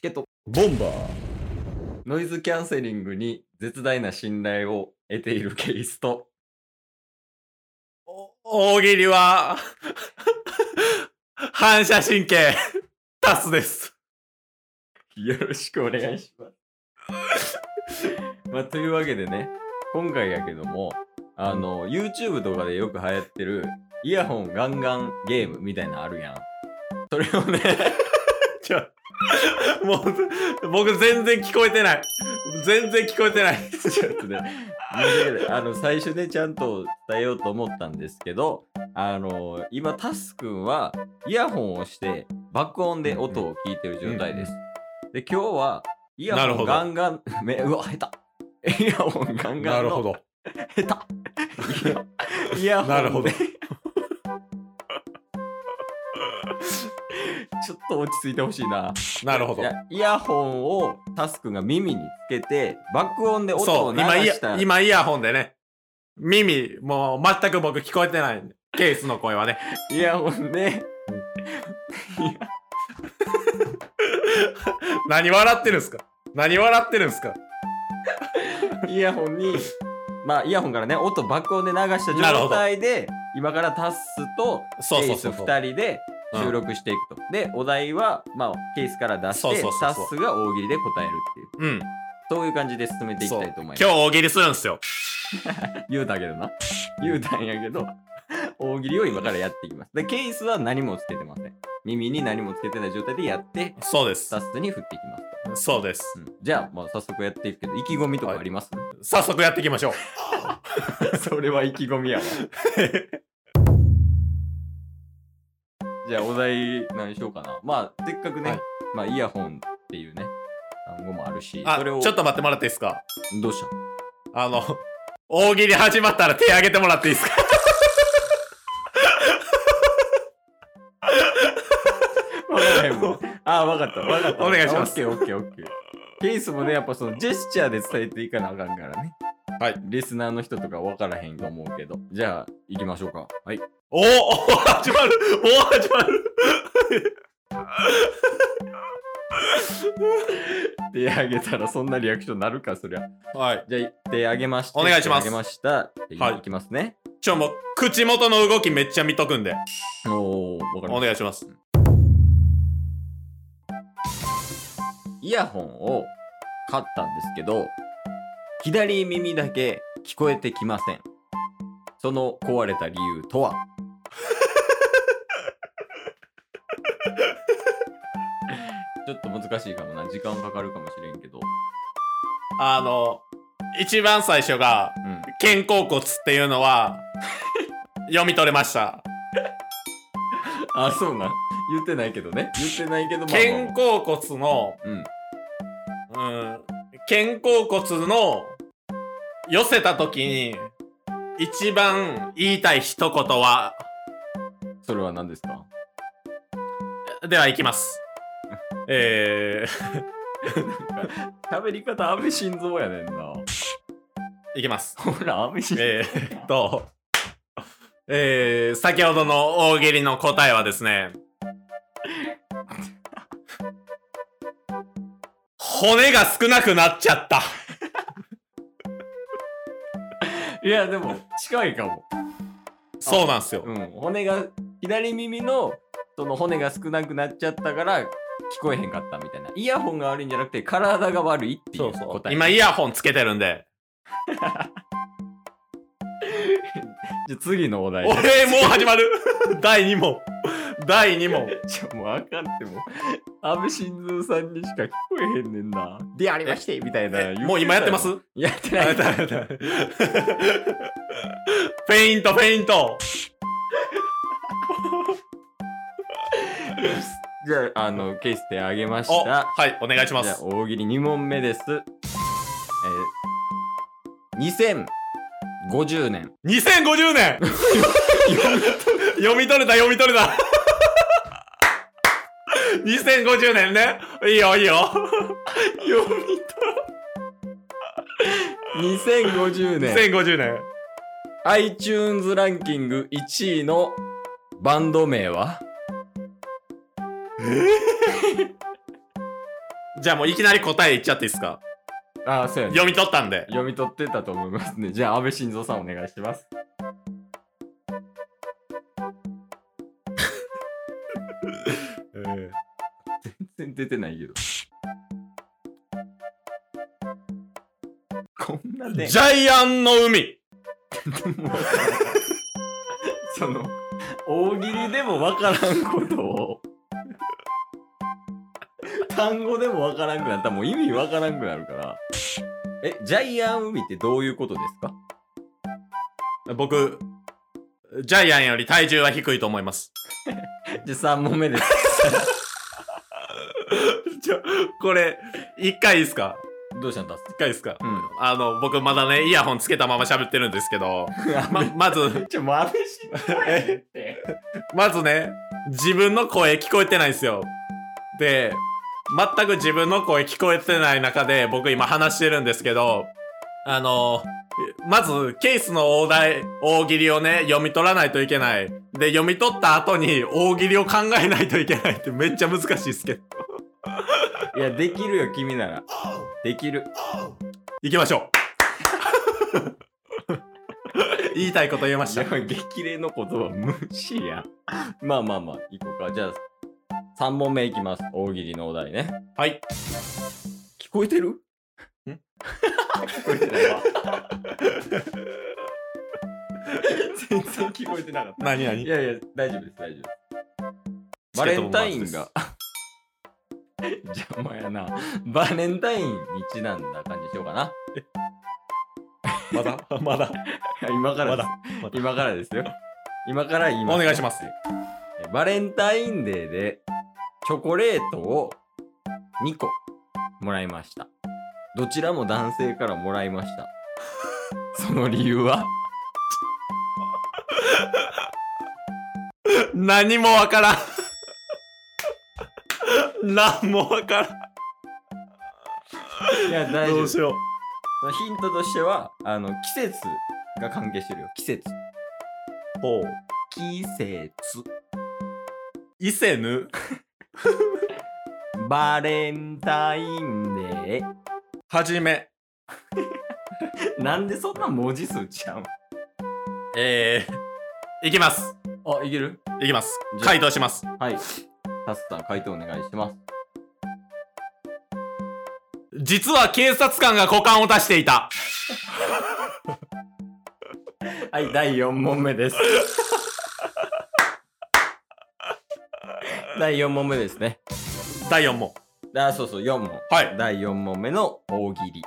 チケットボンバーノイズキャンセリングに絶大な信頼を得ているケースと、お大喜利は、反射神経、タスです。よろしくお願いします。まあ、というわけでね、今回やけども、あの、YouTube とかでよく流行ってる、イヤホンガンガンゲームみたいなのあるやん。それをね、ちょ、もう、僕全然聞こえてない。全然聞こえてない。ちょっとね、あの、最初ね、ちゃんと伝えようと思ったんですけど、あの、今、タスくんは、イヤホンをして、爆音で音を聞いてる状態です。で、今日は、イヤホンガンガン、めうわ、下手。イヤホンガンガンの、なるほど。下手。イヤ イヤホンでなるほどちょっと落ち着いてほしいな。なるほどイヤホンをタスくんが耳につけて、爆音で音を流した、今イヤホンでね、耳、もう全く僕聞こえてない。ケースの声はね。イヤホンで、何笑ってるんすか？何笑ってるんすか？イヤホンに、まあ、イヤホンからね、音爆音で流した状態で、今からタスとそうケースそうそうそう。2人で収録していくと。で、お題は、まあ、ケースから出してタスが大喜利で答えるっていう。うん。そういう感じで進めていきたいと思います。今日大喜利するんすよ。言うたけどな。言うたんやけど、大喜利を今からやっていきます。で、ケースは何もつけてません。耳に何もつけてない状態でやって、そうですタ。スに振っていきます。そうです。うんじゃあ、まあ、早速やっていくけど、意気込みとかあります、早速やっていきましょう。それは意気込みやわ。じゃあ、お題何しようかな。まあ、せっかくね、はいまあ、イヤホンっていうね、単語もあるし、あ、それを、ちょっと待ってもらっていいですか？どうした？あの、大喜利始まったら手挙げてもらっていいですか？わからへんもん。あ、わかった。わかった。お願いしますオッケーオッケーオッケー。ケースもね、やっぱそのジェスチャーで伝えていかなあかんからね。はい。リスナーの人とかわからへんと思うけど。じゃあ、行きましょうか。はい。おお 始まるおー始まる 手挙げたらそんなリアクションなるか、そりゃ。はい。じゃあ、手挙げました。お願いします手挙げました。はいいきますね。ちょ、もう、口元の動きめっちゃ見とくんで。おー、わかりましお願いします。た。イヤホンを買ったんですけど、左耳だけ聞こえてきません。その壊れた理由とは？ちょっと難しいかもな。時間かかるかもしれんけど。あの、一番最初が、うん。肩甲骨っていうのは、読み取れました。あ、そうなん。言ってないけどね。言ってないけど、まあまあまあ肩甲骨の、うん。うん、肩甲骨の寄せた時に、一番言いたい一言は、それは何ですか？では行きます。え喋り方、安倍晋三やねんな。ー、いきます。ほら、安倍晋三。えーっと、えー、先ほどの大喜利の答えはですね、骨が少なくなっちゃった。いや、でも、近いかも。そうなんですよ。うん。骨が、左耳の、その骨が少なくなっちゃったから、聞こえへんかったみたいな。イヤホンが悪いんじゃなくて、体が悪いっていそううそう答。え。今イヤホンつけてるんで。じゃあ次のお題俺もう始まる 第2問。第2問。ちょ、もうあかんってもう。安倍晋三さんにしか聞こえへんねんな。でありましてみたいな。もう今やってます？やってない。フェイント、フェイント。じゃあ、あの、ケースであげましお、た。はい、お願いしまじゃあ、す。大喜利2問目です。えー、2050年。2050年 読み取れた、読み取れた。2050年ね。いいよ、いいよ。読み取ろう。2050年。2050年。iTunes ランキング1位のバンド名は？じゃあもういきなり答え言っちゃっていいですか？ああ、そうやね。読み取ったんで。読み取ってたと思いますね。じゃあ、安倍晋三さんお願いします。出てないけど。こんなね、ジャイアンの海。その、大喜利でもわからんことを、単語でもわからんくなったらもう意味わからんくなるから。え、ジャイアン海ってどういうことですか？僕、ジャイアンより体重は低いと思います。じゃあ3問目です。ちょ、これ、一回いいですか？どうしたんだ？一回いいですか？うん。あの、僕まだね、イヤホンつけたまま喋ってるんですけど、ま、まず、ちょ、もう安倍晋三やって。まずね、自分の声聞こえてないんですよ。で、全く自分の声聞こえてない中で僕今話してるんですけど、あの、まずケースの大題、大喜利をね、読み取らないといけない。で、読み取った後に大喜利を考えないといけないってめっちゃ難しいですけど。いや、できるよ、君なら。できる。行きましょう。言いたいこと言えました。激励の言葉無視や。まあまあまあ、行こうか。じゃあ、3問目いきます。大喜利のお題ね。はい。聞こえてる？ん？聞こえてないわ。全然聞こえてなかった。何何？いやいや、大丈夫です、大丈夫です。バレンタインが。邪魔やな。バレンタインにちなんだ感じしようかな。まだ？まだ。今からです。まだ。今からですよ。今から言います。お願いします。バレンタインデーでチョコレートを2個もらいました。どちらも男性からもらいました。その理由は？何もわからん。何もわからん。いや、大丈夫。どうしよう。そのヒントとしては、あの、季節が関係してるよ。季節。ほう。季節。伊勢ぬ？バレンタインデー。はじめ。なんでそんな文字数ちゃうん？えー、いきます。あ、いける？いきます。じゃ回答します。はい。タスさん、回答お願いします。実は警察官が股間を出していた。はい、第4問目です。第4問目ですね。第4問。あ、そうそう、4問。はい。第4問目の大喜利。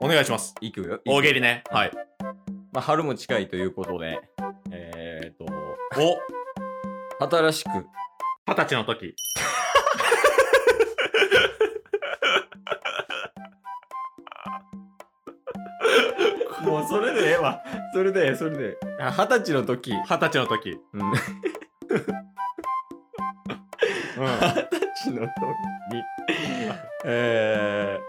お願いします。いくよ？大喜利。利ね。はい。まあ、春も近いということで、えーと、お、新しく、二十歳の時。もうそれでええわ。それでええ、それでええ。あ二十歳の時、二十歳の時。うん、うん。二十歳の時に、えー、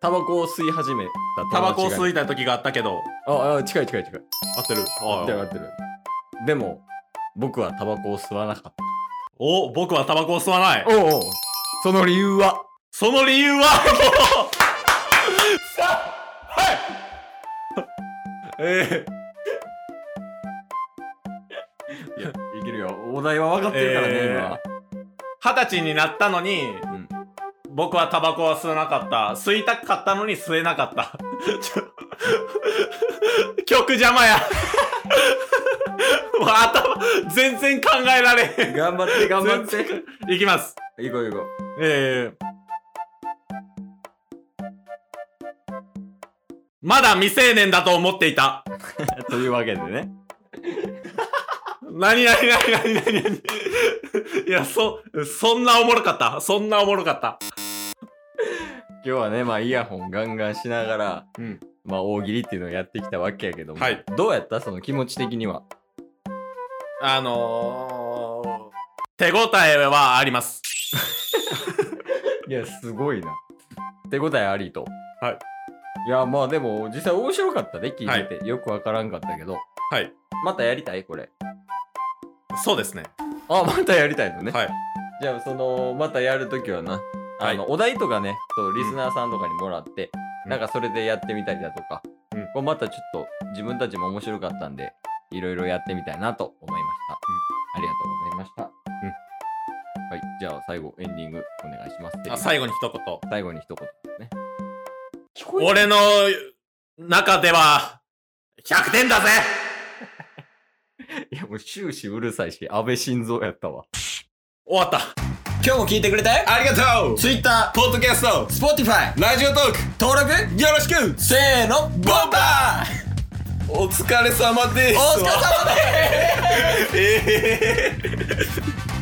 タバコを吸い始めたタバコを吸いいた時があったけど。ああ、近い近い近い。合ってる。合ってる合ってる。でも、僕はタバコを吸わなかった。お、僕はタバコを吸わない。おうおうその理由は？その理由は、も うさはい えいや、いけるよ。お題は分かってるからね、え。ー、二十歳になったのに、うん僕はタバコは吸わなかった。吸いたかったのに吸えなかった。ちょ曲邪魔や。もう頭、全然考えられへん。頑張って、頑張っ全て。然いきます。行こう行こう。えー、まだ未成年だと思っていた。というわけでね。なになになになになになにいや、そ、そんなおもろかった。そんなおもろかった。今日はね、まあ、イヤホンガンガンしながら、うん。まあ、大喜利っていうのをやってきたわけやけども。はいどうやった？その気持ち的には。あのー、手応えはあります。いや、すごいな。手応えありと。はい。いや、まあでも、実際面白かったね、聞いてて。よくわからんかったけど。はい。またやりたい？これ。そうですね。あ、またやりたいのね。はい。じゃあ、その、またやるときはな、あの、お題とかね、そう、リスナーさんとかにもらって、うんなんかそれでやってみたりだとか、うんこれまたちょっと自分たちも面白かったんで、いろいろやってみたいなと思いました。ありがとうございました。はい、じゃあ最後エンディングお願いします。あ最後に一言。最後に一言ですね。俺の中では、100点だぜ いやもう終始うるさいし、安倍晋三やったわ。終わった。今日も聞いてくれてありがとう Twitter、ポッドキャスト Spotify ラジオトーク登録よろしくせーのボンバーお疲れ様です。お疲れ様です。え え